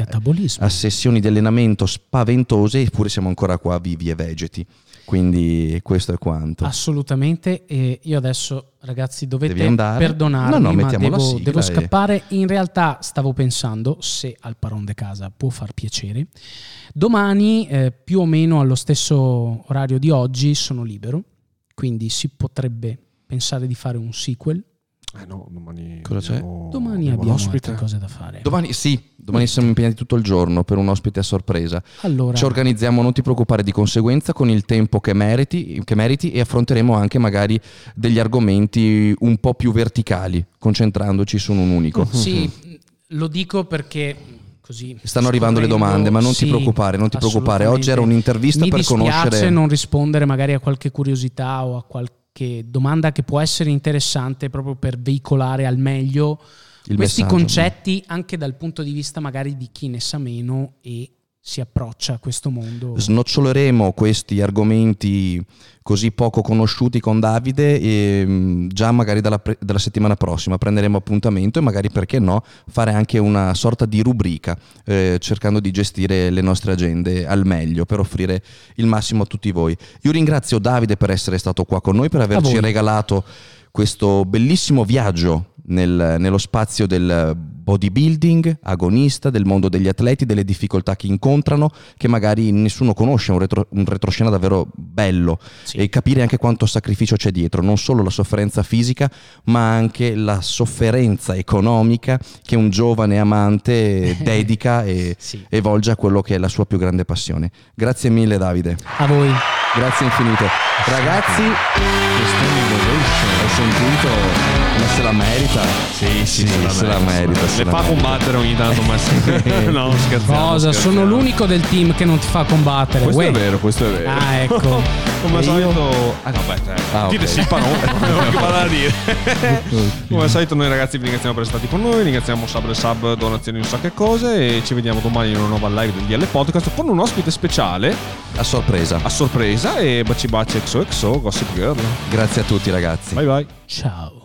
a sessioni di allenamento spaventose, eppure siamo ancora qua vivi e vegeti. Quindi questo è quanto. Assolutamente, e io adesso ragazzi dovete perdonarmi, No, no, ma devo, devo e- scappare. In realtà stavo pensando, se al Paron de Casa può far piacere, domani eh, più o meno allo stesso orario di oggi sono libero, quindi si potrebbe pensare di fare un sequel. Eh no, domani Cosa c'è? abbiamo- Domani abbiamo ospite. altre cose da fare. Domani sì, domani siamo impegnati tutto il giorno per un ospite a sorpresa. Allora, Ci organizziamo, non ti preoccupare di conseguenza, con il tempo che meriti, che meriti e affronteremo anche magari degli argomenti un po' più verticali, concentrandoci su un unico. sì, lo dico perché così Stanno arrivando le domande, ma non ti sì, preoccupare, non ti preoccupare. Oggi era un'intervista Mi per dispiace conoscere non rispondere magari a qualche curiosità o a qualche domanda che può essere interessante proprio per veicolare al meglio il questi concetti anche dal punto di vista magari di chi ne sa meno e si approccia a questo mondo. Snoccioleremo questi argomenti così poco conosciuti con Davide e mh, già magari dalla, pre- dalla settimana prossima prenderemo appuntamento e magari perché no fare anche una sorta di rubrica eh, cercando di gestire le nostre agende al meglio per offrire il massimo a tutti voi. Io ringrazio Davide per essere stato qua con noi, per averci regalato questo bellissimo viaggio nel- nello spazio del bodybuilding, agonista, del mondo degli atleti, delle difficoltà che incontrano, che magari nessuno conosce, un, retro- un retroscena davvero bello Sì. e capire anche quanto sacrificio c'è dietro, non solo la sofferenza fisica, ma anche la sofferenza economica che un giovane amante dedica e, Sì. e volge a quello che è la sua più grande passione. Grazie mille Davide, A voi. Grazie infinito. Ragazzi, hai sentito? Ma se la merita? Sì, sì, se la merita. se Le la fa merita. combattere ogni tanto, ma sì. no, scherziamo. Cosa? scherziamo. Sono l'unico del team che non ti fa combattere. Questo Uè. è vero, questo è vero. Ah, ecco. Come al solito. Ah, no, beh, te. Ah, Dite sì, che vada da dire. Come al solito, noi ragazzi vi ringraziamo per essere stati con noi. Ringraziamo Sub e Sub, donazioni, un sacco di cose. E ci vediamo domani in una nuova live del DL Podcast con un ospite speciale A sorpresa. a sorpresa. E baci baci XOXO, Gossip Girl. Grazie a tutti ragazzi. Bye bye. Ciao.